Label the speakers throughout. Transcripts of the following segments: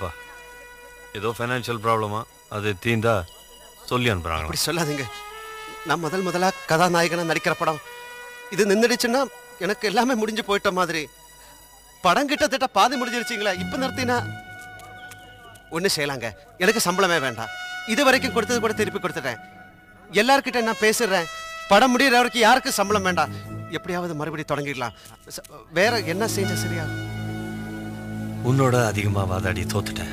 Speaker 1: அப்பா ஏதோ ஃபைனான்ஷியல் ப்ராப்ளமா அது தீந்தா சொல்லி அனுப்புறாங்க
Speaker 2: அப்படி சொல்லாதீங்க. நான் முதல் முதலா கதாநாயகனா நடிக்கிற படம். இது நின்றுடுச்சுன்னா எனக்கு எல்லாமே முடிஞ்சு போயிட்ட மாதிரி. படம் கிட்டத்தட்ட பாதி முடிஞ்சிருச்சிங்களா இப்போ நிறுத்தினா? ஒன்று செய்யலாங்க. எனக்கு சம்பளமே வேண்டாம். இது வரைக்கும் கொடுத்தது கூட திருப்பி கொடுத்துட்டேன். எல்லார்கிட்ட நான் பேசிடுறேன். படம் முடியிற வரைக்கும் யாருக்கும் சம்பளம் வேண்டாம். எப்படியாவது மறுபடியும் தொடங்கிடலாம். ச- வேற என்ன செஞ்ச சரியா?
Speaker 1: உன்னோட அதிகமாக வாதாடி தோத்துட்டேன்.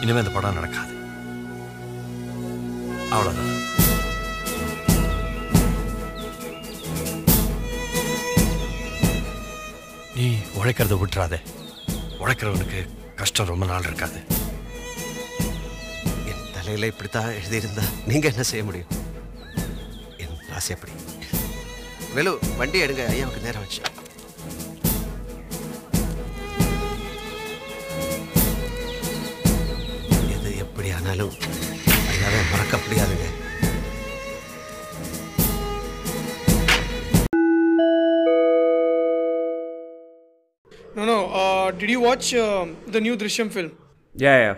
Speaker 1: இனிமே இந்த படம் நடக்காது. அவ்வளோதான் நீ உழைக்கிறத விட்டுறாதே. உழைக்கிறவனுக்கு கஷ்டம் ரொம்ப நாள் இருக்காது.
Speaker 2: என் தலையில் இப்படித்தான் எழுதியிருந்தா நீங்க என்ன செய்ய முடியும்? என் ராசி அப்படி. வெலு வண்டி எடுங்க. ஐயாவுக்கு நேரம் வச்சு ஆனாலும் ஐயாவை மறக்க முடியாதுங்க
Speaker 3: No, no. Uh, did you watch um the new Drishyam film?
Speaker 4: Yeah, yeah.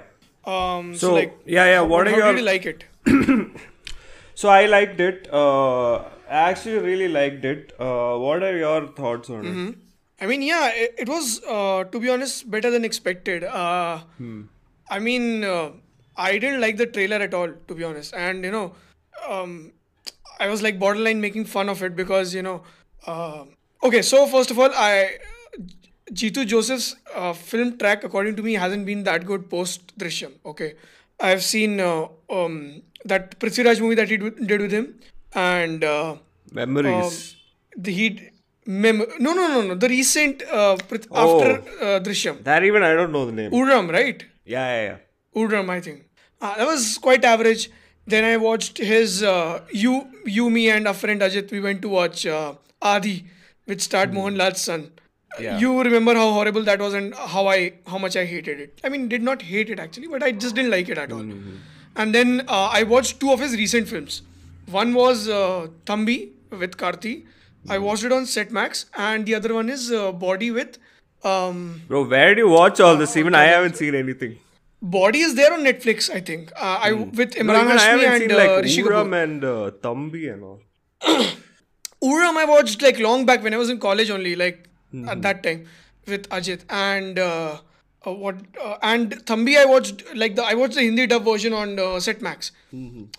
Speaker 3: Um, so,
Speaker 4: So,
Speaker 3: like,
Speaker 4: yeah, yeah. What
Speaker 3: how
Speaker 4: are your?
Speaker 3: did you like it?
Speaker 4: So I liked it. Uh, I actually really liked it. Uh, what are your thoughts on it?
Speaker 3: I mean, yeah, it, it was, uh, to be honest, better than expected. Uh, I mean, uh, I didn't like the trailer at all, to be honest. And, you know, um, I was like borderline making fun of it because, you know, uh, okay, so first of all, I. Jeethu Joseph's uh, film track, according to me, hasn't been that good post Drishyam. Okay, I've seen uh, um, that Prithviraj movie that he did with him, and uh,
Speaker 4: Memories.
Speaker 3: the he mem- no no no no the recent uh, Prith-
Speaker 4: Oh.
Speaker 3: after uh, Drishyam
Speaker 4: that even I don't know the name.
Speaker 3: Oozham right
Speaker 4: yeah, yeah, yeah.
Speaker 3: Oozham I think uh, that was quite average. Then I watched his uh, you you me and a friend Ajit we went to watch uh, Aadhi which starred Mohanlal's son.
Speaker 4: Yeah.
Speaker 3: You remember how horrible that was and how I how much I hated it. I mean, did not hate it actually, but I just didn't like it at all. And then uh, I watched two of his recent films. One was uh, Thambi with Karthi. I watched it on Setmax, and the other one is uh, Body with um,
Speaker 4: Bro, where do you watch all this? Even I haven't seen anything.
Speaker 3: Body is there on Netflix, I think. Uh, I with
Speaker 4: Emraan I
Speaker 3: Hashmi and
Speaker 4: seen
Speaker 3: uh, Rishi
Speaker 4: Uram
Speaker 3: Kapoor.
Speaker 4: and uh, Thambi and all.
Speaker 3: Oozham I watched like long back when I was in college only, like at that time with Ajit and uh, uh, what uh, and Thambi I watched like the I watched the Hindi dub version on uh, Setmax.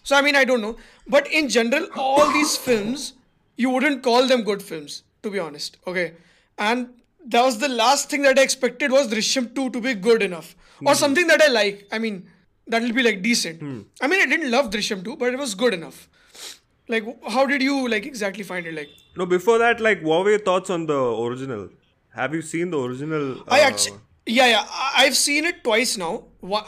Speaker 3: So I mean I don't know, but in general all these films you wouldn't call them good films to be honest. Okay, and that was the last thing that I expected was Drishyam 2 to be good enough or something that I like. I mean that will be like decent. I mean I didn't love Drishyam 2, but it was good enough. Like how did you like exactly find it like?
Speaker 4: No, before that, like, what were your thoughts on the original? Have you seen the original?
Speaker 3: I
Speaker 4: uh,
Speaker 3: actually, yeah, yeah, I- I've seen it twice now.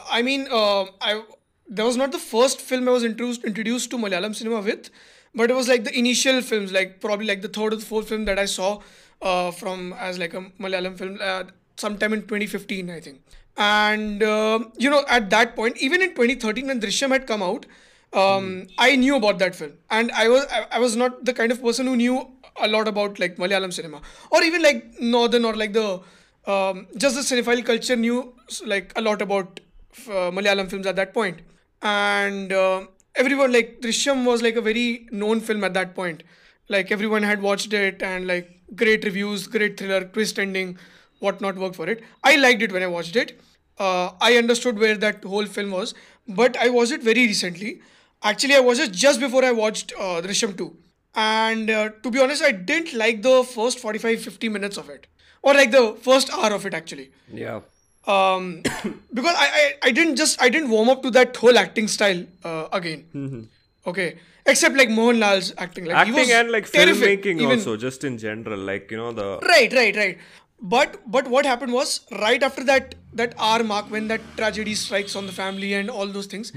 Speaker 3: I mean, uh, I that was not the first film I was introduced introduced to Malayalam cinema with, but it was like the initial films, like probably like the third or the fourth film that I saw uh, from as like a Malayalam film uh, sometime in 2015, I think. And uh, you know, at that point, even in 2013 when Drishyam had come out, um, I knew about that film, and I was I, I was not the kind of person who knew a lot about like Malayalam cinema or even like northern or like the um, just the cinephile culture knew like a lot about uh, Malayalam films at that point. point, and uh, everyone like Drishyam was like a very known film at that point. Like everyone had watched it and like great reviews, great thriller, twist ending, whatnot worked for it. I liked it when I watched it. Uh, I understood where that whole film was, but I watched it very recently. Actually, I watched it just before I watched uh, Drishyam 2. And uh, to be honest, I didn't like the first 45 50 minutes of it, or like the first hour of it actually
Speaker 4: Yeah.
Speaker 3: um, because I, I I didn't just I didn't warm up to that whole acting style uh, again. Okay, except like Mohanlal's acting, like he
Speaker 4: Acting
Speaker 3: was
Speaker 4: and like
Speaker 3: terrific,
Speaker 4: filmmaking
Speaker 3: even-
Speaker 4: also, just in general, like you know the.
Speaker 3: Right, right, right. But but what happened was right after that that hour mark when that tragedy strikes on the family and all those things.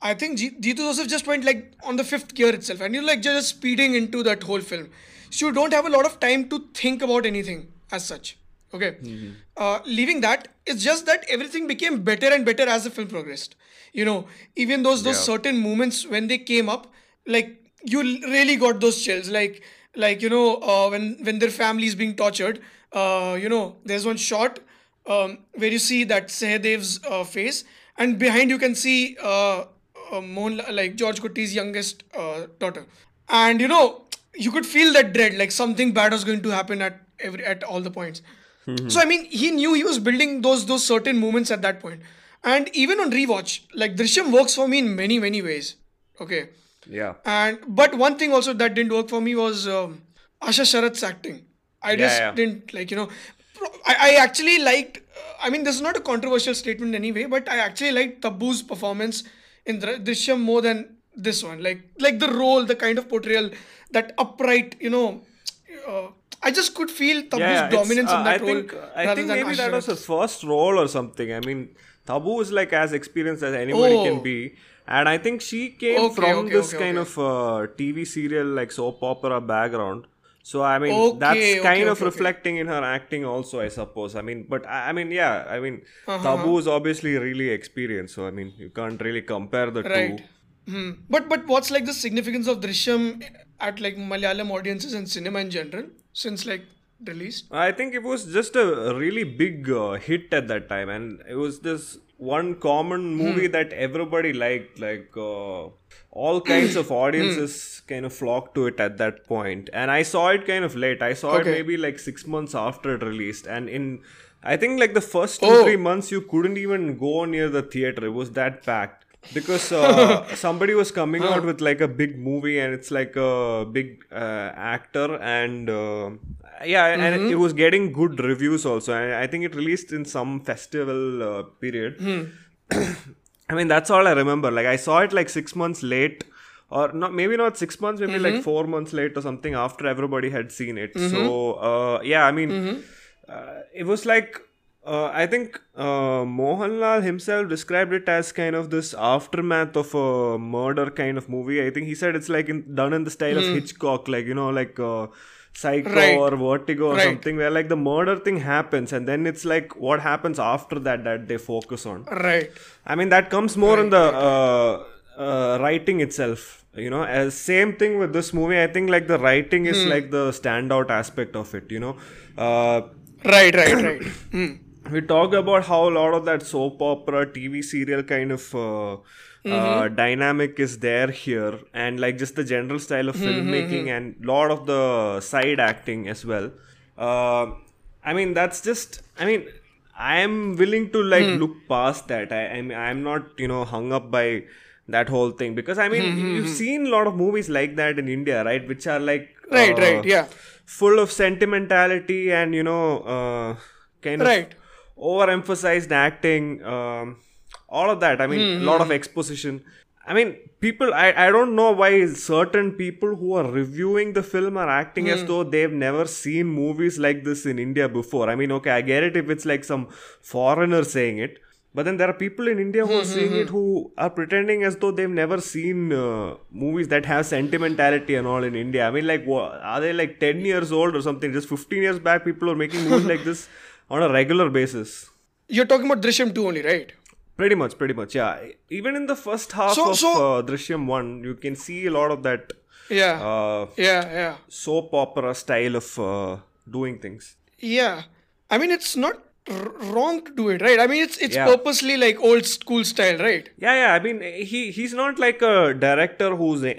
Speaker 3: I think G- Jeethu Joseph just went like on the fifth gear itself, and you're like just speeding into that whole film. So you don't have a lot of time to think about anything as such. Okay. Uh, leaving that, it's just that everything became better and better as the film progressed. You know, even those those
Speaker 4: Yeah.
Speaker 3: certain moments when they came up, like you really got those chills. Like like you know uh, when when their family is being tortured. Uh, you know, there's one shot um, where you see that Sehadev's uh, face, and behind you can see uh, uh, Mohan, like Georgekutty's youngest uh, daughter, and you know you could feel that dread, like something bad was going to happen at every at all the points. So I mean, he knew he was building those those certain moments at that point. point, and even on rewatch, like Drishyam works for me in many many ways. Okay.
Speaker 4: Yeah.
Speaker 3: And but one thing also that didn't work for me was um, Asha Sarath's acting. I just
Speaker 4: yeah.
Speaker 3: didn't like you know. I, I actually liked. Uh, I mean, this is not a controversial statement anyway, but I actually liked Tabu's performance in Dr- Drishyam more than this one. Like like the role, the kind of portrayal, that upright. You know, uh, I just could feel Tabu's
Speaker 4: yeah,
Speaker 3: dominance
Speaker 4: uh,
Speaker 3: in that
Speaker 4: I
Speaker 3: role.
Speaker 4: think, I think maybe that was his first role or something. I mean, Tabu is like as experienced as anybody
Speaker 3: Oh.
Speaker 4: can be. And I think she came
Speaker 3: Okay,
Speaker 4: from
Speaker 3: okay,
Speaker 4: this
Speaker 3: okay,
Speaker 4: kind of uh, TV serial like soap opera background. So I mean
Speaker 3: Okay,
Speaker 4: that's
Speaker 3: okay,
Speaker 4: kind of
Speaker 3: okay, okay.
Speaker 4: reflecting in her acting also, I suppose. I mean, but I, I mean, yeah, I mean,
Speaker 3: Uh-huh.
Speaker 4: Tabu is obviously really experienced. So I mean, you can't really compare the
Speaker 3: Right.
Speaker 4: two.
Speaker 3: Hmm. But but what's like the significance of Drishyam at like Malayalam audiences and cinema in general since like released?
Speaker 4: I think it was just a really big uh, hit at that time, and it was this one common movie that everybody liked. Like uh, all kinds of audiences kind of flocked to it at that point, and I saw it kind of late. I saw it maybe like six months after it released, and in I think like the first two
Speaker 3: Oh.
Speaker 4: three months you couldn't even go near the theater. It was that packed because uh, somebody was coming out with like a big movie and it's like a big uh, actor and uh, yeah and it was getting good reviews also and i think it released in some festival uh, period. I mean that's all i remember. Like i saw it like six months late or not maybe not six months maybe like four months late or something after everybody had seen it. So uh, yeah i mean uh, it was like uh, I think uh, Mohanlal himself described it as kind of this aftermath of a murder kind of movie. I think he said it's like in, done in the style of Hitchcock, like you know, like uh, Psycho
Speaker 3: Hmm. Right.
Speaker 4: or Vertigo or
Speaker 3: Right.
Speaker 4: something, where like the murder thing happens, and then it's like what happens after that that they focus on.
Speaker 3: Right.
Speaker 4: I mean that comes more in the uh, uh, writing itself. You know, as same thing with this movie. I think like the writing
Speaker 3: Hmm.
Speaker 4: is like the standout aspect of it. You know. Uh,
Speaker 3: Right. Right. Right. Hmm.
Speaker 4: we talk about how a lot of that soap opera TV serial kind of uh, uh, dynamic is there here, and like just the general style of filmmaking and lot of the side acting as well. Uh, I mean, that's just. I mean, I am willing to like look past that. I I'm I'm not you know hung up by that whole thing because I mean you've seen a lot of movies like that in India, right? Which are like
Speaker 3: Right,
Speaker 4: uh,
Speaker 3: right, yeah.
Speaker 4: full of sentimentality and you know uh, kind of
Speaker 3: Right.
Speaker 4: overemphasized acting um, all of that i mean a lot of hmm. exposition i mean people I, I don't know why certain people who are reviewing the film are acting as hmm. though they've never seen movies like this in india before i mean okay i get it if it's like some foreigner saying it but then there are people in India who are seeing it who are pretending as though they've never seen uh, movies that have sentimentality and all in India. I mean, like, what, are they like 10 years old or something? Just 15 years back, people are making movies like this on a regular basis.
Speaker 3: You're talking about Drishyam 2 only, right?
Speaker 4: Pretty much, pretty much, yeah. Even in the first half
Speaker 3: So-
Speaker 4: of
Speaker 3: so-
Speaker 4: uh, Drishyam 1, you can see a lot of that
Speaker 3: Yeah.
Speaker 4: uh,
Speaker 3: yeah. Yeah.
Speaker 4: soap opera style of uh, doing things.
Speaker 3: Yeah. I mean, it's not r- wrong to do it, right? I mean, it's it's
Speaker 4: Yeah.
Speaker 3: purposely like old school style, right?
Speaker 4: Yeah, yeah. I mean, he he's not like a director who's uh,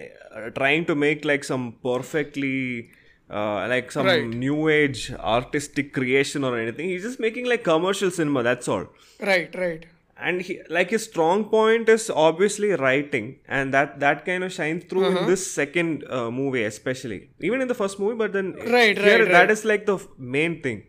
Speaker 4: trying to make like some perfectly uh, like some
Speaker 3: Right.
Speaker 4: new age artistic creation or anything. He's just making like commercial cinema. That's all.
Speaker 3: Right. Right.
Speaker 4: And he, like his strong point is obviously writing, and that that kind of shines through
Speaker 3: Uh-huh.
Speaker 4: in this second uh, movie, especially. Even in the first movie, but then
Speaker 3: Right,
Speaker 4: here,
Speaker 3: right,
Speaker 4: that
Speaker 3: right.
Speaker 4: is like the f- main thing.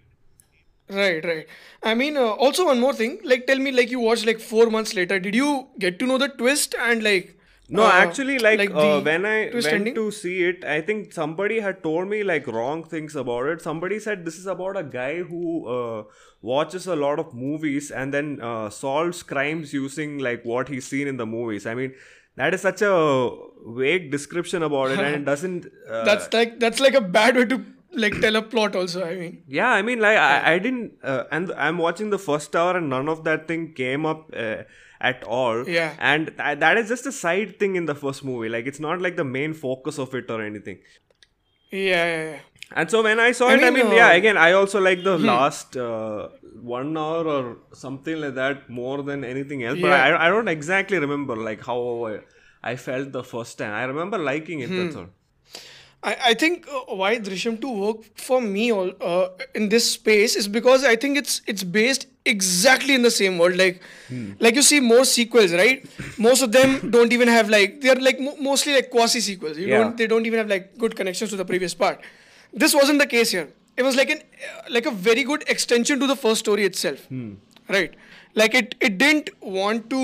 Speaker 3: Right, right. I mean, uh, also one more thing. Like, tell me, like, you watched like four months later. Did you get to know the twist and like?
Speaker 4: No,
Speaker 3: uh,
Speaker 4: actually, like, uh, when I went
Speaker 3: ending?
Speaker 4: to see it, I think somebody had told me like wrong things about it. Somebody said this is about a guy who uh, watches a lot of movies and then uh, solves crimes using like what he's seen in the movies. I mean, that is such a vague description about it, and it doesn't. Uh,
Speaker 3: That's like that's like a bad way to like tell a plot. Also, I mean.
Speaker 4: yeah, I mean, like I, I didn't, uh, and I'm watching the first hour, and none of that thing came up uh, at all.
Speaker 3: Yeah.
Speaker 4: and th- that is just a side thing in the first movie. Like it's not like the main focus of it or anything.
Speaker 3: Yeah, yeah, yeah.
Speaker 4: And so when I saw
Speaker 3: I
Speaker 4: it, I
Speaker 3: mean,
Speaker 4: mean, yeah,
Speaker 3: uh,
Speaker 4: again, I also like the last uh, one hour or something like that more than anything else.
Speaker 3: yeah.
Speaker 4: But I, I don't exactly remember like how I, felt the first time. I remember liking it. That's all.
Speaker 3: I, I think uh, why Drishyam 2 worked for me all uh, in this space is because I think it's it's based exactly in the same world. Like like you see more sequels, right? Most of them don't even have like they're like mo- mostly like quasi sequels. You
Speaker 4: Yeah.
Speaker 3: don't they don't even have like good connections to the previous part. This wasn't the case here. It was like an like a very good extension to the first story itself, right? Like it it didn't want to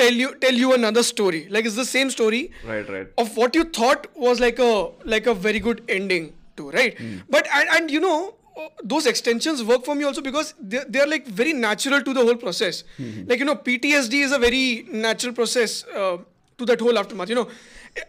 Speaker 3: tell you tell you another story. Like it's the same story
Speaker 4: Right, right.
Speaker 3: of what you thought was like a like a very good ending to right? But and, and you know uh, those extensions work for me also because they're, they're like very natural to the whole process. Like you know ptsd is a very natural process uh, to that whole aftermath. You know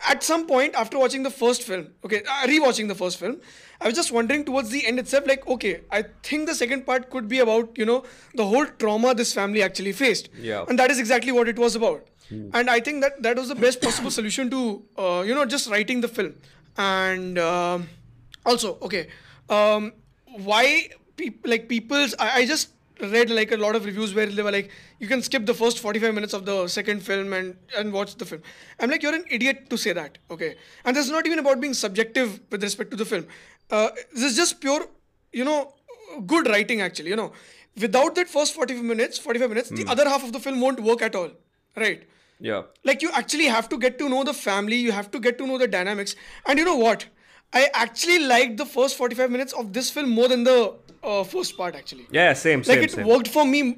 Speaker 3: at some point after watching the first film okay uh, rewatching the first film i was just wondering towards the end itself like okay i think the second part could be about you know the whole trauma this family actually faced.
Speaker 4: Yeah.
Speaker 3: and that is exactly what it was about. And i think that that was the best possible solution to uh, you know just writing the film. And um, also okay um, why peop- like people's I, I just read like a lot of reviews where they were like you can skip the first 45 minutes of the second film and and watch the film. I'm like you're an idiot to say that okay? And this is not even about being subjective with respect to the film. Uh, this is just pure you know good writing actually you know? Without that first 45 minutes 45 minutes the other half of the film won't work at all right?
Speaker 4: Yeah.
Speaker 3: like you actually have to get to know the family you have to get to know the dynamics. And you know what? I actually liked the first 45 minutes of this film more than the uh, first part actually.
Speaker 4: Yeah, same,
Speaker 3: like
Speaker 4: same,
Speaker 3: it
Speaker 4: same.
Speaker 3: worked for me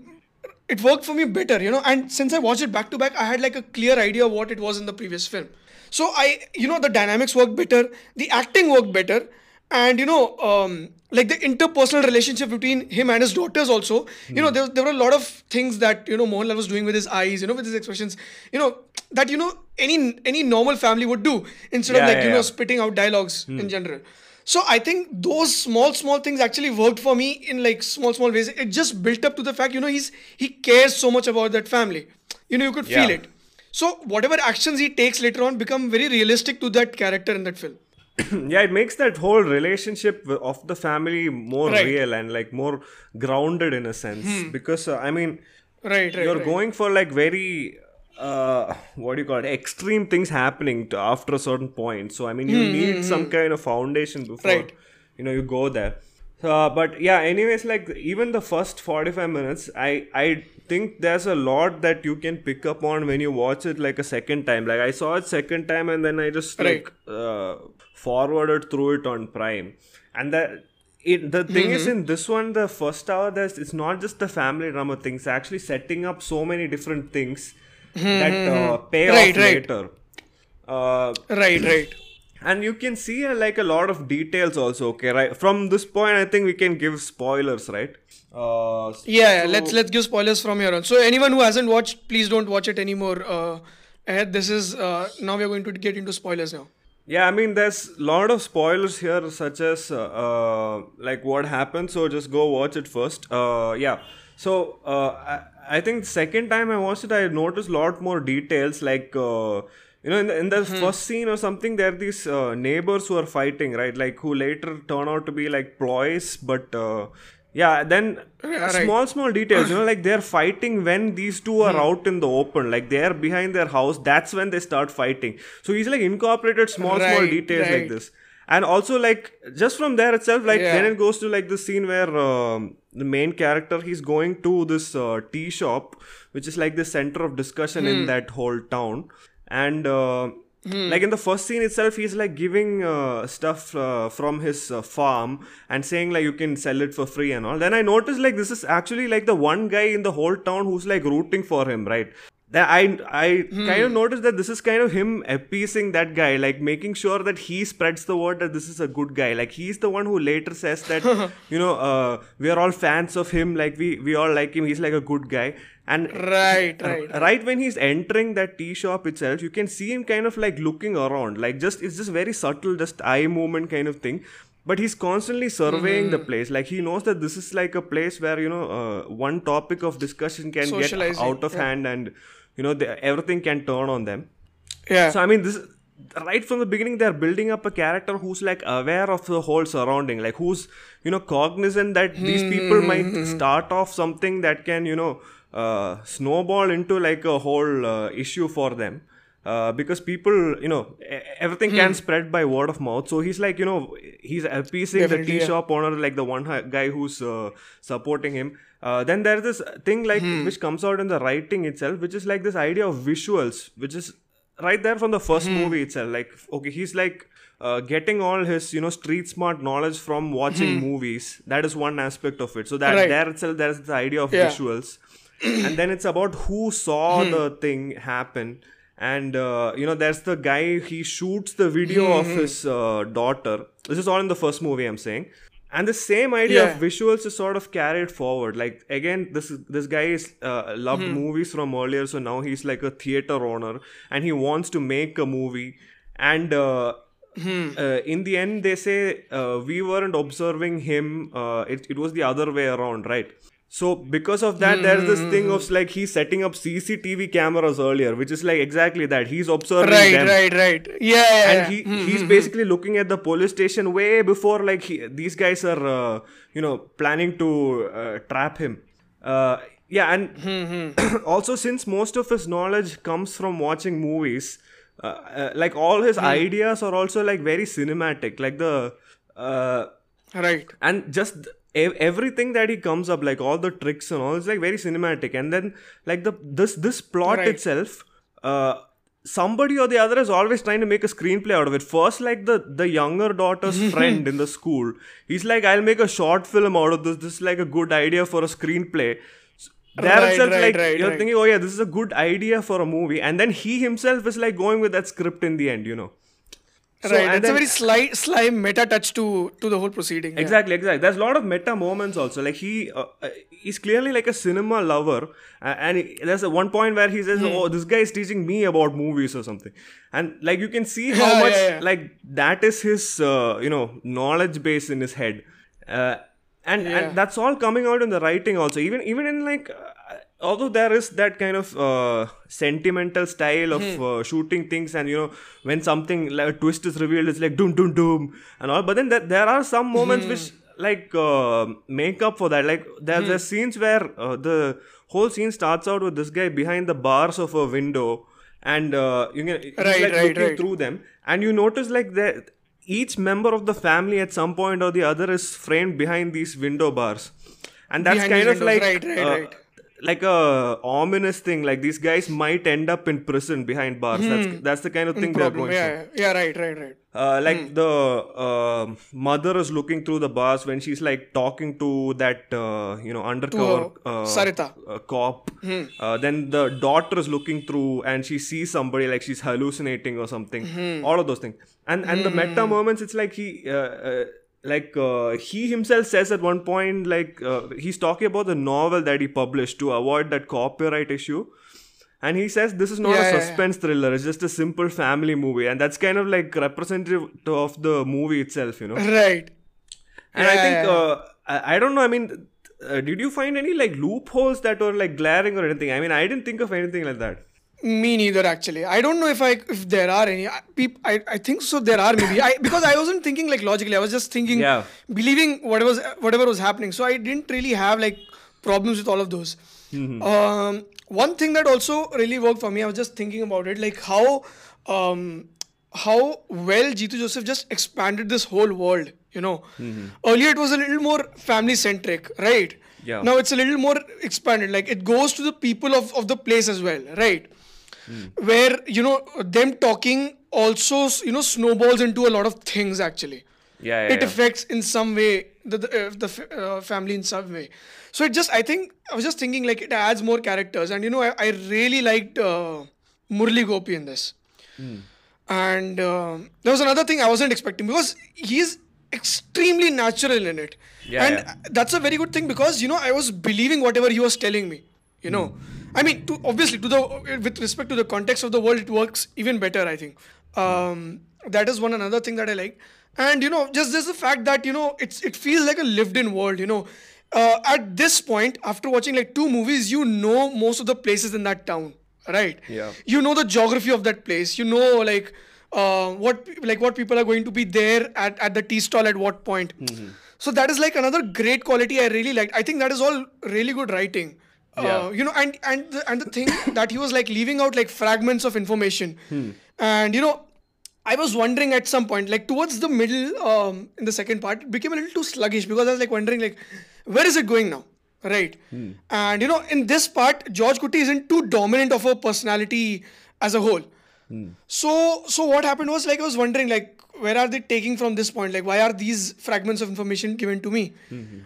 Speaker 3: it worked for me better you know and since i watched it back to back i had like a clear idea of what it was in the previous film. So i you know the dynamics worked better the acting worked better and you know um, like the interpersonal relationship between him and his daughters also you know there, there were a lot of things that you know mohanlal was doing with his eyes you know with his expressions you know that you know any any normal family would do instead
Speaker 4: Yeah,
Speaker 3: of like
Speaker 4: yeah,
Speaker 3: you know spitting out dialogues in general so i think those small small things actually worked for me in like small small ways it just built up to the fact you know he's he cares so much about that family you know you could feel it so whatever actions he takes later on become very realistic to that character in that film
Speaker 4: yeah, it makes that whole relationship of the family more
Speaker 3: Right.
Speaker 4: real and like more grounded in a sense. Because uh, I mean,
Speaker 3: right right
Speaker 4: you're
Speaker 3: right.
Speaker 4: going for like very uh what do you call it? Extreme things happening to after a certain point. So i mean you need some kind of foundation before
Speaker 3: Hmm, Right.
Speaker 4: you know you go there. Uh, but yeah anyways like even the first 45 minutes i i think there's a lot that you can pick up on when you watch it like a second time. Like i saw it second time and then i just
Speaker 3: Right.
Speaker 4: like uh, forwarded through it on prime. And that it, the thing is
Speaker 3: Mm-hmm.
Speaker 4: in this one the first hour there's it's not just the family drama things actually setting up so many different things that uh, pay
Speaker 3: Mm-hmm. Right,
Speaker 4: off
Speaker 3: right.
Speaker 4: later uh,
Speaker 3: right right
Speaker 4: and you can see uh, like a lot of details also okay right from this point i think we can give spoilers right uh,
Speaker 3: yeah, yeah let's let's give spoilers from here on so anyone who hasn't watched please don't watch it anymore uh this is uh now we're going to get into spoilers now
Speaker 4: Yeah, I mean, there's a lot of spoilers here, such as uh, uh, like what happened. So just go watch it first. Uh, yeah. So uh, I, I think the second time I watched it, I noticed a lot more details. Like uh, you know, in the, in the first scene or something, there are these uh, neighbors who are fighting, right? Like who later turn out to be like ploys, but. Uh, yeah, then
Speaker 3: right.
Speaker 4: small, small details, you know, like they're fighting when these two are out in the open, like they're behind their house, that's when they start fighting. So he's like incorporated small, small
Speaker 3: Right,
Speaker 4: details like this. And also, like, just from there itself, like,
Speaker 3: Yeah.
Speaker 4: then it goes to like the scene where um, the main character he's going to this uh, tea shop, which is like the center of discussion
Speaker 3: Hmm.
Speaker 4: in that whole town. And uh, like in the first scene itself, he's like giving uh, stuff uh, from his uh, farm and saying like you can sell it for free and all. Then I noticed like this is actually like the one guy in the whole town who's like rooting for him, right? That I I kind of noticed that this is kind of him appeasing that guy, like making sure that he spreads the word that this is a good guy. Like he's the one who later says that you know uh, we are all fans of him, like we we all like him. He's like a good guy. And
Speaker 3: right right
Speaker 4: right when he's entering that tea shop itself, you can see him kind of like looking around, like just it's just very subtle, just eye movement kind of thing. But he's constantly surveying
Speaker 3: Mm-hmm.
Speaker 4: the place. Like he knows that this is like a place where you know uh, one topic of discussion can get out of
Speaker 3: yeah.
Speaker 4: hand, and you know the, everything can turn on them.
Speaker 3: yeah.
Speaker 4: So I mean, this right from the beginning they're building up a character who's like aware of the whole surrounding like who's you know cognizant that these people might start off something that can you know uh, snowball into like a whole uh, issue for them. Uh, because people you know everything can spread by word of mouth. So he's like you know he's appeasing the tea
Speaker 3: yeah.
Speaker 4: shop owner like the one guy who's uh, supporting him uh, then there's this thing like which comes out in the writing itself which is like this idea of visuals which is right there from the first movie itself. Like okay he's like uh, getting all his you know street smart knowledge from watching movies. That is one aspect of it. So that
Speaker 3: Right.
Speaker 4: there itself there's the idea of
Speaker 3: Yeah.
Speaker 4: visuals. And then it's about who saw the thing happen. And uh, you know there's the guy he shoots the video of his uh, daughter. This is all in the first movie i'm saying and the same idea
Speaker 3: Yeah.
Speaker 4: of visuals is sort of carried forward. Like again this this guy is uh, loved movies from earlier so now he's like a theater owner and he wants to make a movie. And uh, uh, in the end they say uh, we weren't observing him uh, it, it was the other way around right so because of that there's this thing of like he's setting up cctv cameras earlier which is like exactly that. He's observing
Speaker 3: Right,
Speaker 4: them.
Speaker 3: right, right. Yeah, yeah,
Speaker 4: and he he's basically looking at the police station way before like he, these guys are uh, you know planning to uh, trap him. Uh, yeah and also since most of his knowledge comes from watching movies uh, uh, like all his ideas are also like very cinematic. Like the uh,
Speaker 3: right.
Speaker 4: and just everything that he comes up like all the tricks and all it's like very cinematic. And then like the this this plot
Speaker 3: Right.
Speaker 4: itself uh somebody or the other is always trying to make a screenplay out of it. First like the the younger daughter's friend in the school he's like i'll make a short film out of this. This is like a good idea for a screenplay. There
Speaker 3: Right,
Speaker 4: itself
Speaker 3: right,
Speaker 4: like
Speaker 3: right,
Speaker 4: you're
Speaker 3: right.
Speaker 4: thinking oh yeah this is a good idea for a movie. And then he himself is like going with that script in the end you know So,
Speaker 3: right. It's a very sly, sly meta touch to to the whole proceeding. yeah.
Speaker 4: Exactly, exactly. There's a lot of meta moments also. Like he, uh, uh, he's clearly like a cinema lover, uh, and he, there's a one point where he says,
Speaker 3: Hmm.
Speaker 4: "Oh, this guy is teaching me about movies or something," and like you can see how
Speaker 3: Yeah,
Speaker 4: much
Speaker 3: yeah,
Speaker 4: like that is his, uh, you know, knowledge base in his head, uh, and and that's all coming out in the writing also. Even even in like. Although there is that kind of uh, sentimental style of
Speaker 3: Hmm.
Speaker 4: uh, shooting things, and you know, when something like a twist is revealed, it's like doom, doom, doom, and all. But then there, there are some moments which like uh, make up for that. Like there, there's scenes where uh, the whole scene starts out with this guy behind the bars of a window, and uh, you can he's
Speaker 3: Right,
Speaker 4: like
Speaker 3: right,
Speaker 4: looking
Speaker 3: right.
Speaker 4: through them, and you notice like that each member of the family at some point or the other is framed behind these window bars, and that's
Speaker 3: Behind
Speaker 4: kind of like
Speaker 3: right, right,
Speaker 4: uh,
Speaker 3: right.
Speaker 4: Like a ominous thing. Like these guys might end up in prison behind bars. That's that's the kind of thing they're
Speaker 3: Hmm.
Speaker 4: Going
Speaker 3: Yeah,
Speaker 4: for.
Speaker 3: yeah, yeah, right, right, right.
Speaker 4: Uh, like
Speaker 3: Hmm.
Speaker 4: the uh, mother is looking through the bars when she's like talking to that uh, you know undercover
Speaker 3: uh,
Speaker 4: uh,
Speaker 3: Sarita.
Speaker 4: uh, cop. Uh, then the daughter is looking through and she sees somebody like she's hallucinating or something. All of those things. And and the meta moments, it's like he. Like uh, he himself says at one point like uh, he's talking about the novel that he published to avoid that copyright issue. And he says this is not
Speaker 3: Yeah,
Speaker 4: a
Speaker 3: yeah, yeah.
Speaker 4: suspense thriller. It's just a simple family movie. And that's kind of like representative of the movie itself you know?
Speaker 3: Right.
Speaker 4: and i think
Speaker 3: yeah,
Speaker 4: uh, I, I don't know. I mean uh, did you find any like loopholes that were like glaring or anything? I mean i didn't think of anything like that
Speaker 3: Me neither, actually. I don't know if I if there are any. I, I, I think so. There are maybe. I because I wasn't thinking like logically. I was just thinking,
Speaker 4: Yeah.
Speaker 3: believing whatever was whatever was happening. So I didn't really have like problems with all of those.
Speaker 4: Mm-hmm.
Speaker 3: Um, one thing that also really worked for me. I was just thinking about it, like how um, how well Jeethu Joseph just expanded this whole world. You know, earlier it was a little more family centric, right?
Speaker 4: Yeah.
Speaker 3: Now it's a little more expanded. Like it goes to the people of, of the place as well, right? Where you know them talking also you know snowballs into a lot of things actually.
Speaker 4: yeah yeah,
Speaker 3: It
Speaker 4: yeah.
Speaker 3: affects in some way the the, uh, the uh, family in some way. So it just I think I was just thinking like it adds more characters and you know I, I really liked uh, Murali Gopy in this. And um, there was another thing I wasn't expecting because he's extremely natural in it.
Speaker 4: Yeah,
Speaker 3: and that's a very good thing because you know I was believing whatever he was telling me. You know,
Speaker 4: Hmm.
Speaker 3: I mean, to, obviously to the with respect to the context of the world, it works even better. I think um, that is one another thing that I like. And you know, just just the fact that you know it's it feels like a lived-in world. You know, uh, at this point, after watching like two movies, you know most of the places in that town, right?
Speaker 4: Yeah.
Speaker 3: You know the geography of that place. You know like uh, what like what people are going to be there at, at the tea stall at what point. So that is like another great quality I really liked. I think that is all really good writing. Uh,
Speaker 4: Yeah.
Speaker 3: you know, and and the, and the thing that he was like leaving out like fragments of information, hmm. and you know, I was wondering at some point, like towards the middle, um, in the second part, it became a little too sluggish because I was like wondering, like, where is it going now, right? Hmm. And you know, in this part, Georgekutty isn't too dominant of a personality as a whole. Hmm. So, so what happened was like I was wondering, like, where are they taking from this point? Like, why are these fragments of information given to me?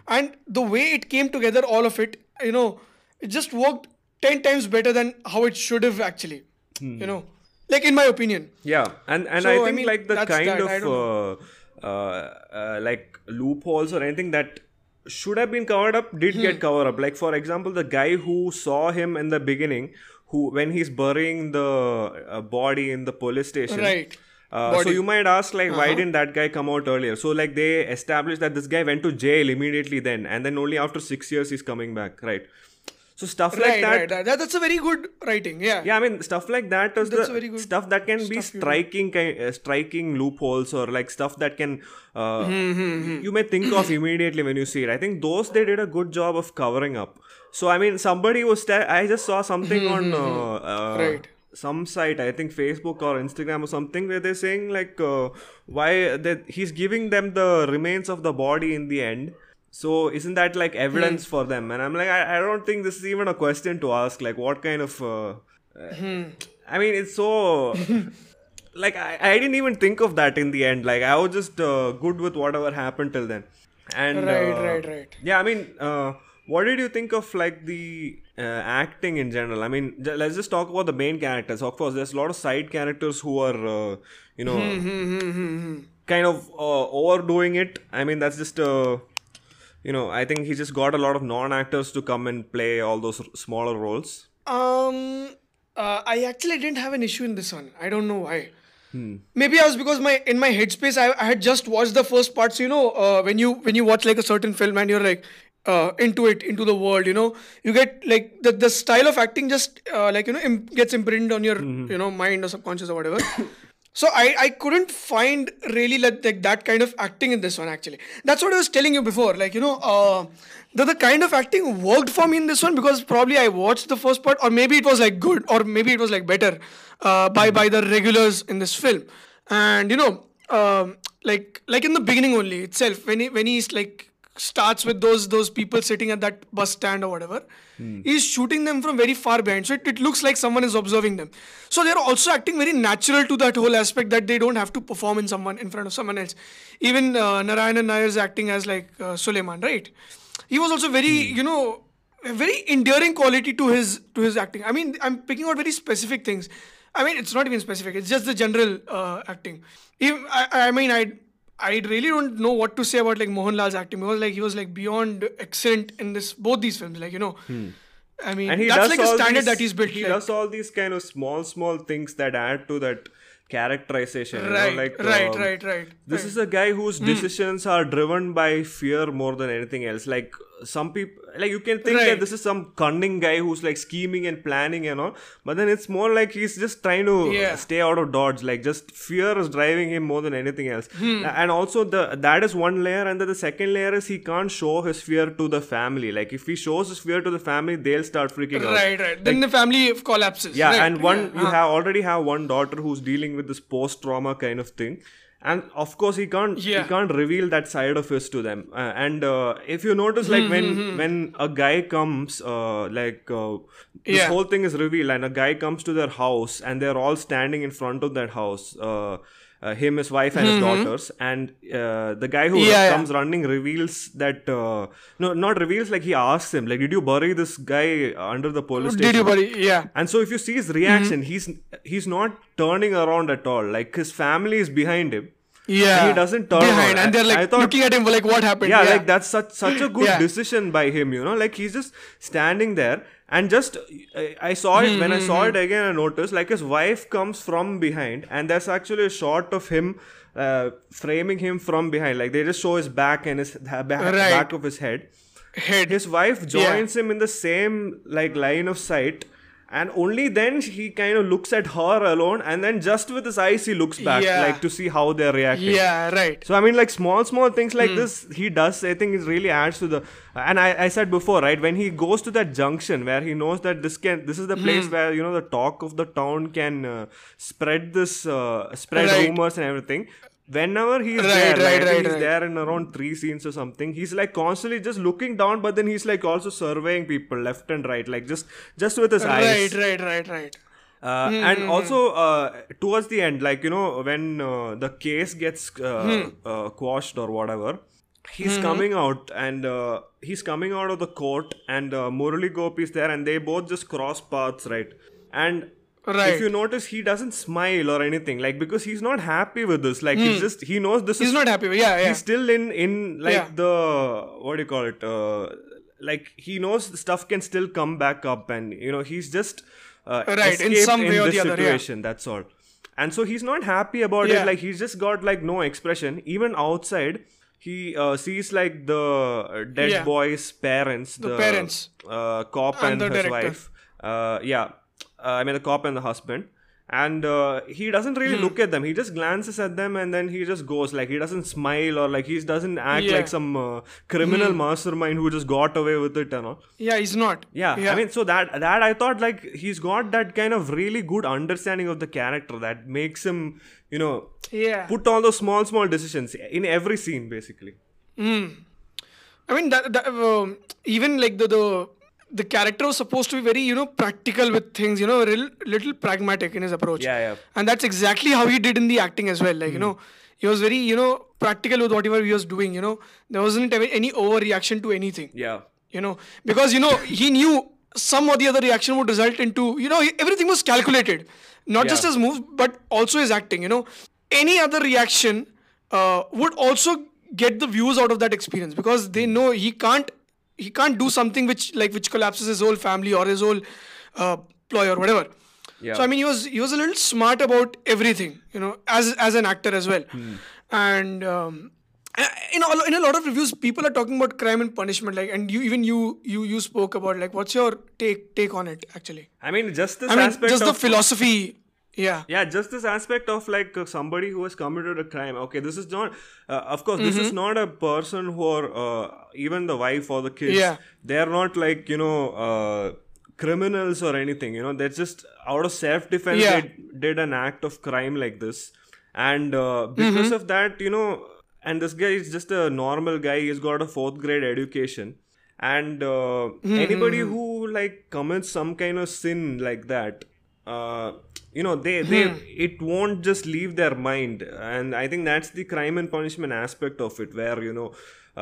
Speaker 3: And the way it came together, all of it, you know, it just worked ten times better than how it should have actually. You know, like in my opinion.
Speaker 4: Yeah, and and
Speaker 3: So,
Speaker 4: I
Speaker 3: I
Speaker 4: think
Speaker 3: mean,
Speaker 4: like the kind
Speaker 3: that,
Speaker 4: of uh, uh, uh, like loopholes or anything that should have been covered up did
Speaker 3: Hmm.
Speaker 4: get covered up. Like for example, the guy who saw him in the beginning, who when he's burying the uh, body in the police station,
Speaker 3: Right.
Speaker 4: Uh, so you might ask like why
Speaker 3: Uh-huh.
Speaker 4: didn't that guy come out earlier? So like they established that this guy went to jail immediately then, and then only after six years he's coming back, right? So stuff like that.
Speaker 3: right, right. That, that's a very good writing. Yeah.
Speaker 4: Yeah, I mean stuff like that is
Speaker 3: That's
Speaker 4: the
Speaker 3: very good
Speaker 4: stuff that can be striking, ki- uh, striking loopholes or like stuff that can uh,
Speaker 3: Hmm,
Speaker 4: you may think of immediately when you see it. I think those they did a good job of covering up. So I mean, somebody was. Te- I just saw something on uh, uh,
Speaker 3: Right.
Speaker 4: some site, I think Facebook or Instagram or something, where they're saying like uh, why that he's giving them the remains of the body in the end. So isn't that like evidence
Speaker 3: Hmm.
Speaker 4: for them? And I'm like, I, I don't think this is even a question to ask. Like, what kind of? Uh,
Speaker 3: Hmm.
Speaker 4: I mean, it's so. like I, I didn't even think of that in the end. Like I was just uh, good with whatever happened till then. And
Speaker 3: Right,
Speaker 4: uh,
Speaker 3: right, right.
Speaker 4: Yeah, I mean, uh, what did you think of like the uh, acting in general? I mean, j- let's just talk about the main characters. Of course, there's a lot of side characters who are, uh, you know,
Speaker 3: Hmm,
Speaker 4: kind of uh, overdoing it. I mean, that's just uh, you know, I think he just got a lot of non-actors to come and play all those r- smaller roles.
Speaker 3: Um, uh, I actually didn't have an issue in this one. I don't know why.
Speaker 4: Hmm.
Speaker 3: Maybe I was because my in my headspace I, I had just watched the first part. So you know, uh, when you when you watch like a certain film and you're like uh, into it, into the world, you know, you get like the the style of acting just uh, like you know Im- gets imprinted on your
Speaker 4: Mm-hmm.
Speaker 3: you know mind or subconscious or whatever. So I, I couldn't find really like, like that kind of acting in this one actually. That's what I was telling you before. Like you know, uh, the the kind of acting worked for me in this one because probably I watched the first part, or maybe it was like good, or maybe it was like better uh, by by the regulars in this film. And you know, um, like like in the beginning only itself when he when he's like starts with those those people sitting at that bus stand or whatever he's shooting them from very far behind. So it, it looks like someone is observing them. So they're also acting very natural to that whole aspect that they don't have to perform in someone in front of someone else. Even uh, narayanan nair is acting as like uh, suleiman right? He was also very you know a very endearing quality to his to his acting. I mean i'm picking out very specific things. I mean it's not even specific. It's just the general uh, acting. If- I, I mean i I really don't know what to say about like Mohanlal's acting because like he was like beyond excellent in this both these films. Like you know, I mean
Speaker 4: and he
Speaker 3: that's like a standard
Speaker 4: these,
Speaker 3: that he's built.
Speaker 4: He
Speaker 3: like-
Speaker 4: does all these kind of small, small things that add to that characterization. you know,
Speaker 3: right,
Speaker 4: like,
Speaker 3: right,
Speaker 4: um,
Speaker 3: right, right.
Speaker 4: This
Speaker 3: right.
Speaker 4: is a guy whose decisions are driven by fear more than anything else. Like some people, like you can think that this is some cunning guy who's like scheming and planning and all, but then it's more like he's just trying to
Speaker 3: Yeah.
Speaker 4: stay out of dodge. Like just fear is driving him more than anything else.
Speaker 3: Hmm.
Speaker 4: And also the that is one layer, and then the second layer is he can't show his fear to the family. Like if he shows his fear to the family, they'll start freaking out.
Speaker 3: right, right. Then the family collapses.
Speaker 4: Yeah,
Speaker 3: right,
Speaker 4: and one
Speaker 3: yeah,
Speaker 4: you
Speaker 3: uh-huh.
Speaker 4: have already have one daughter who's dealing with this post trauma kind of thing, and of course he can't
Speaker 3: Yeah.
Speaker 4: he can't reveal that side of his to them. Uh, and uh, if you notice, like when when a guy comes, uh, like uh, this
Speaker 3: Yeah.
Speaker 4: whole thing is revealed, and a guy comes to their house, and they're all standing in front of that house. Uh, him, his wife, and his daughters, and uh, the guy who
Speaker 3: Yeah, yeah.
Speaker 4: comes running reveals that uh, no, not reveals like he asks him like, did you bury this guy under the police station?
Speaker 3: Did you buddy? Yeah.
Speaker 4: And so if you see his reaction, he's he's not turning around at all. Like his family is behind him.
Speaker 3: Yeah.
Speaker 4: he doesn't turn
Speaker 3: behind,
Speaker 4: around.
Speaker 3: and they're like
Speaker 4: I thought-
Speaker 3: looking at him like what happened.
Speaker 4: Yeah, like that's such such a good
Speaker 3: Yeah.
Speaker 4: decision by him. You know, like he's just standing there and just I, I saw it when I
Speaker 3: Hmm,
Speaker 4: saw it again. I noticed like his wife comes from behind, and there's actually a shot of him. Uh, framing him from behind, like they just show his back and his back,
Speaker 3: Right.
Speaker 4: back of his head.
Speaker 3: head.
Speaker 4: His wife joins him in the same like line of sight, and only then he kind of looks at her alone, and then just with his eyes he looks back,
Speaker 3: Yeah.
Speaker 4: like to see how they're reacting.
Speaker 3: Yeah, right.
Speaker 4: So I mean, like small, small things like
Speaker 3: Hmm.
Speaker 4: this, he does. I think it really adds to the. And I, I said before, right? When he goes to that junction where he knows that this can, this is the place where you know the talk of the town can uh, spread this, uh, spread
Speaker 3: Right.
Speaker 4: rumors and everything. Whenever he's
Speaker 3: Right,
Speaker 4: there,
Speaker 3: right,
Speaker 4: like,
Speaker 3: right,
Speaker 4: he's
Speaker 3: right.
Speaker 4: there in around three scenes or something. He's like constantly just looking down, but then he's like also surveying people left and right, like just just with his eyes.
Speaker 3: Right, right, right, right.
Speaker 4: Uh,
Speaker 3: Hmm,
Speaker 4: and also uh, towards the end, like you know, when uh, the case gets uh,
Speaker 3: Hmm.
Speaker 4: uh, quashed or whatever, he's coming out and uh, he's coming out of the court, and uh, Murali Gopy is there, and they both just cross paths, right? And
Speaker 3: Right.
Speaker 4: if you notice, he doesn't smile or anything, like because he's not happy with this. Like he's just he knows this
Speaker 3: Hmm. He's
Speaker 4: is
Speaker 3: not happy. with- Yeah, yeah.
Speaker 4: he's still in in like
Speaker 3: Yeah.
Speaker 4: the what do you call it uh, like he knows the stuff can still come back up and you know he's just uh,
Speaker 3: Right, in some way or
Speaker 4: this
Speaker 3: the other, yeah.
Speaker 4: situation that's all and so he's not happy about
Speaker 3: Yeah.
Speaker 4: it like he's just got like no expression even outside he uh, sees like the uh, dead
Speaker 3: Yeah.
Speaker 4: boy's parents the,
Speaker 3: parents.
Speaker 4: uh, cop
Speaker 3: And
Speaker 4: and,
Speaker 3: the
Speaker 4: his
Speaker 3: director.
Speaker 4: wife uh, yeah i mean the cop and the husband and uh, he doesn't
Speaker 3: Hmm.
Speaker 4: really look at them he just glances at them and then he just goes like he doesn't smile or like he doesn't act
Speaker 3: Yeah. Hmm.
Speaker 4: like some uh, criminal mastermind who just got away with it and all
Speaker 3: Yeah, he's not.
Speaker 4: yeah, I mean, so that that I thought like he's got that kind of really good understanding of the character that makes him, you know,
Speaker 3: yeah.
Speaker 4: put all those small small decisions in every scene basically.
Speaker 3: I mean, that, that um, even like the, the the character was supposed to be very you know practical with things, you know, a little, pragmatic in his approach.
Speaker 4: Yeah, yeah.
Speaker 3: And that's exactly how he did in the acting as well. Like you know, he was very you know practical with whatever he was doing. You know, there wasn't any overreaction to anything.
Speaker 4: Yeah,
Speaker 3: You know, because you know he knew some or the other reaction would result into you know everything was calculated, not just his moves but also his acting. You know, any other reaction uh, would also get the views out of that experience because they know he can't he can't do something which like which collapses his whole family or his whole uh, ploy or whatever.
Speaker 4: Yeah.
Speaker 3: So I mean, he was he was a little smart about everything, you know, as as an actor as well. And um, in a, in a lot of reviews, people are talking about crime and punishment, like, and you even you you you spoke about like, what's your take take on it actually?
Speaker 4: I mean, just this
Speaker 3: I mean,
Speaker 4: aspect
Speaker 3: just the philosophy. Yeah.
Speaker 4: yeah just this aspect of like uh, somebody who has committed a crime okay this is not uh, of course this
Speaker 3: Mm-hmm.
Speaker 4: is not a person who are uh, even the wife or the kids
Speaker 3: Yeah.
Speaker 4: they're not like you know uh, criminals or anything you know they're just out of self-defense
Speaker 3: Yeah.
Speaker 4: they did an act of crime like this and uh, because
Speaker 3: Mm-hmm.
Speaker 4: of that you know and this guy is just a normal guy he's got a fourth grade education and uh,
Speaker 3: Mm-hmm.
Speaker 4: anybody who like commits some kind of sin like that uh, you know they they
Speaker 3: Hmm.
Speaker 4: it won't just leave their mind and i think that's the crime and punishment aspect of it where you know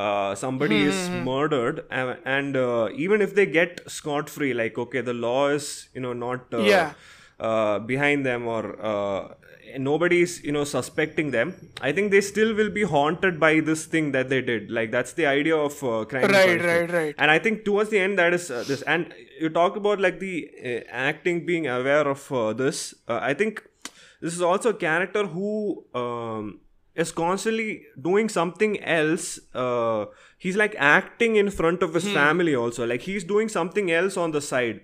Speaker 4: uh, somebody is
Speaker 3: Hmm.
Speaker 4: murdered and, and uh, even if they get scot free like okay the law is you know not uh,
Speaker 3: Yeah.
Speaker 4: uh, behind them or uh, nobody's you know suspecting them. I think they still will be haunted by this thing that they did. Like that's the idea of uh, crime
Speaker 3: Right, right, right.
Speaker 4: and i think towards the end that is uh, this. And you talk about like the uh, acting being aware of uh, this. Uh, i think this is also a character who um, is constantly doing something else. Uh, he's like acting in front of
Speaker 3: Hmm.
Speaker 4: his family also. Like he's doing something else on the side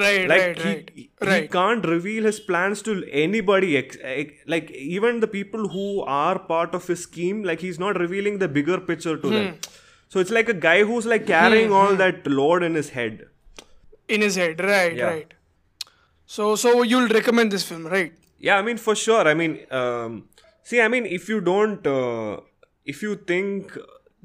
Speaker 3: Right.
Speaker 4: like
Speaker 3: right.
Speaker 4: he,
Speaker 3: right.
Speaker 4: he can't reveal his plans to anybody ex- ex- like even the people who are part of his scheme like he's not revealing the bigger picture to
Speaker 3: Hmm.
Speaker 4: them so it's like a guy who's like carrying all that load in his head
Speaker 3: In his head. Right.
Speaker 4: Yeah.
Speaker 3: Right. So so you'll recommend this film, right?
Speaker 4: yeah i mean for sure i mean um, see i mean if you don't uh, if you think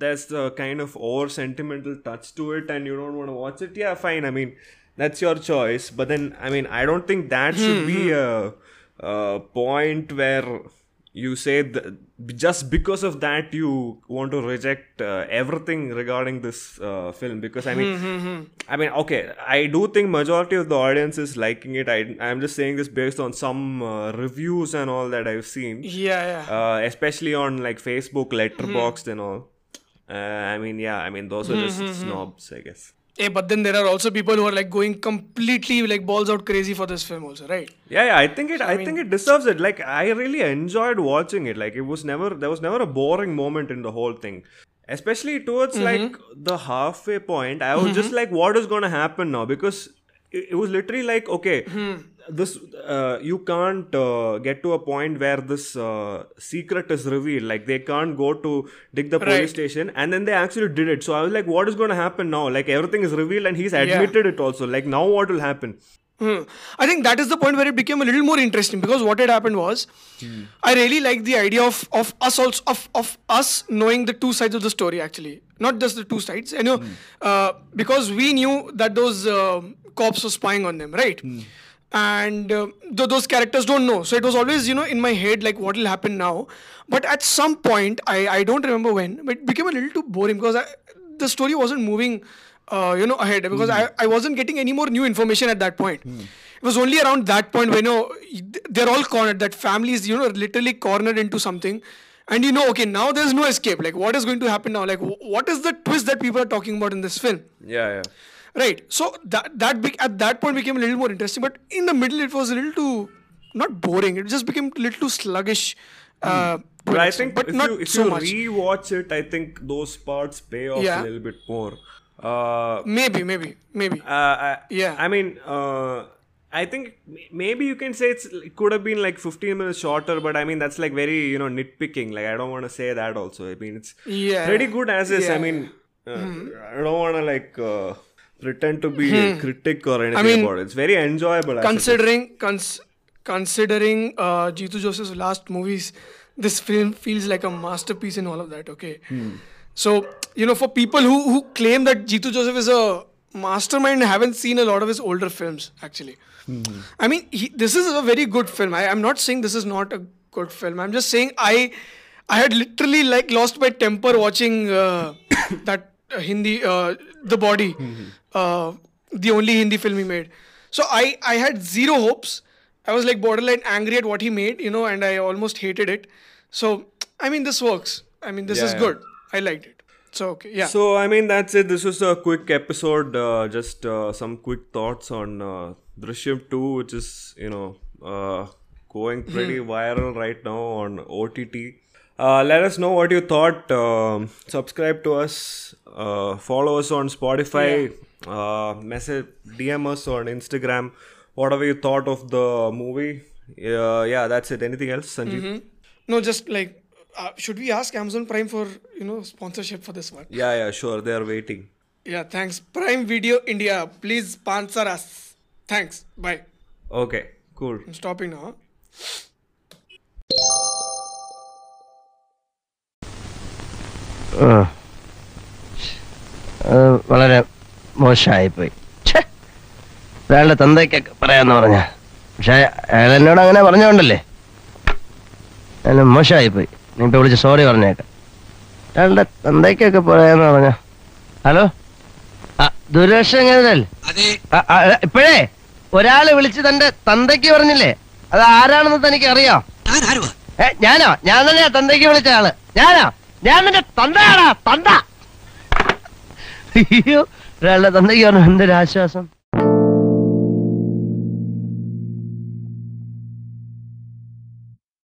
Speaker 4: there's the kind of over sentimental touch to it and you don't want to watch it yeah fine i mean that's your choice. But then i mean i don't think that should be a, a point where you say just because of that you want to reject uh, everything regarding this uh, film. Because i mean i mean okay i do think majority of the audience is liking it. I i'm just saying this based on some uh, reviews and all that i've seen.
Speaker 3: Yeah. Yeah.
Speaker 4: uh, especially on like facebook letterboxd and all. Uh, i mean yeah i mean those are just snobs i guess
Speaker 3: Eh, but then there are also people who are like going completely like balls out crazy for this film also, right?
Speaker 4: Yeah, yeah, I think it. I, think it deserves it. Like, I really enjoyed watching it. Like, it was never there was never a boring moment in the whole thing. Especially towards mm-hmm. like the halfway point, I was mm-hmm. just like, what is going to happen now? Because it, it was literally like okay mm-hmm. This uh, you can't uh, get to a point where this uh, secret is revealed. Like they can't go to dig the police
Speaker 3: Right.
Speaker 4: station and then they actually did it. So i was like what is going to happen now? Like everything is revealed and he's admitted it also. Like now what will happen?
Speaker 3: Hmm. I think that is the point where it became a little more interesting because what had happened was, I really like the idea of of us also of of us knowing the two sides of the story actually, not just the two sides. You know, uh, because we knew that those um cops were spying on them, right? And uh, th- those characters don't know, so it was always you know in my head like what will happen now. But at some point, I I don't remember when, but it became a little too boring because I, the story wasn't moving uh, you know ahead because I, I wasn't getting any more new information at that point. It was only around that point when you know they're all cornered that family is you know literally cornered into something. And you know okay now there's no escape. Like what is going to happen now? Like wh- what is the twist that people are talking about in this film?
Speaker 4: Yeah yeah
Speaker 3: right so that that be- at that point became a little more interesting but in the middle it was a little too not boring it just became a little too sluggish uh, to
Speaker 4: but i think
Speaker 3: but
Speaker 4: if
Speaker 3: not
Speaker 4: you if
Speaker 3: so
Speaker 4: you
Speaker 3: much
Speaker 4: rewatch it i think those parts pay off
Speaker 3: Yeah.
Speaker 4: a little bit more uh
Speaker 3: maybe maybe maybe
Speaker 4: Uh, I,
Speaker 3: Yeah.
Speaker 4: I mean, uh, I think maybe you can say it's it could have been like 15 minutes shorter, but I mean that's like very you know nitpicking. Like I don't want to say that also. I mean it's
Speaker 3: Yeah.
Speaker 4: pretty good as is. I
Speaker 3: Yeah.
Speaker 4: mean, uh, I don't want to like uh, pretend to be a critic or anything
Speaker 3: mean,
Speaker 4: about it. It's very enjoyable. as it is.
Speaker 3: considering cons- considering uh, Joseph's last movies, this film feels like a masterpiece in all of that. Okay, so you know, for people who who claim that Jeethu Joseph is a mastermind, haven't seen a lot of his older films. Actually, I mean, he, this is a very good film. I, I'm not saying this is not a good film. I'm just saying I I had literally like lost my temper watching uh, that uh, Hindi uh, The Body, uh, the only Hindi film he made. So I I had zero hopes. I was like borderline angry at what he made, you know, and I almost hated it. So I mean, this works. I mean, this
Speaker 4: Yeah,
Speaker 3: is
Speaker 4: yeah.
Speaker 3: good. I liked it. So okay, yeah.
Speaker 4: So I mean that's it. This was a quick episode. Uh, just uh, some quick thoughts on uh, Drishyam 2, which is you know uh, going pretty viral right now on OTT. Uh, let us know what you thought. Um, subscribe to us. Uh, follow us on Spotify Uh, message DM us on Instagram. Whatever you thought of the movie. Uh, yeah, that's it. Anything else, Sanjeev?
Speaker 3: no, just like, uh, should we ask Amazon Prime for you know sponsorship for this one?
Speaker 4: Yeah, yeah, sure. They are waiting.
Speaker 3: Yeah, thanks. Prime Video India, please sponsor us. Thanks. Bye.
Speaker 4: Okay, cool.
Speaker 3: I'm stopping now. huh?
Speaker 5: അത് വളരെ മോശമായിപ്പോയി. അയാളുടെ തന്തയ്ക്കൊക്കെ പറയാന്ന് പറഞ്ഞ. പക്ഷെ അയാൾ എന്നോട് അങ്ങനെ പറഞ്ഞോണ്ടല്ലേ? അയാൾ മോശമായിപ്പോയി. നീ ഇപ്പൊ വിളിച്ച് സോറി പറഞ്ഞേക്കാം. അയാളുടെ തന്തയ്ക്കൊക്കെ പറയാന്ന് പറഞ്ഞ. ഹലോ? ദുരക്ഷങ്ങതല്ലേ ഇപ്പോഴേ? ഒരാൾ വിളിച്ച് തന്റെ തന്തയ്ക്ക് പറഞ്ഞില്ലേ? അത് ആരാണെന്ന് തനിക്ക് അറിയാം ഞാനോ? ഞാൻ തന്നെയാ തന്തയ്ക്ക് വിളിച്ച ആൾ. ഞാനോ? ഞാൻ നിന്റെ തന്തയാണോ തന്ത. അയ്യോ ഒരാളുടെ തന്നയ്ക്കാണ് എന്റെ ആശ്വാസം?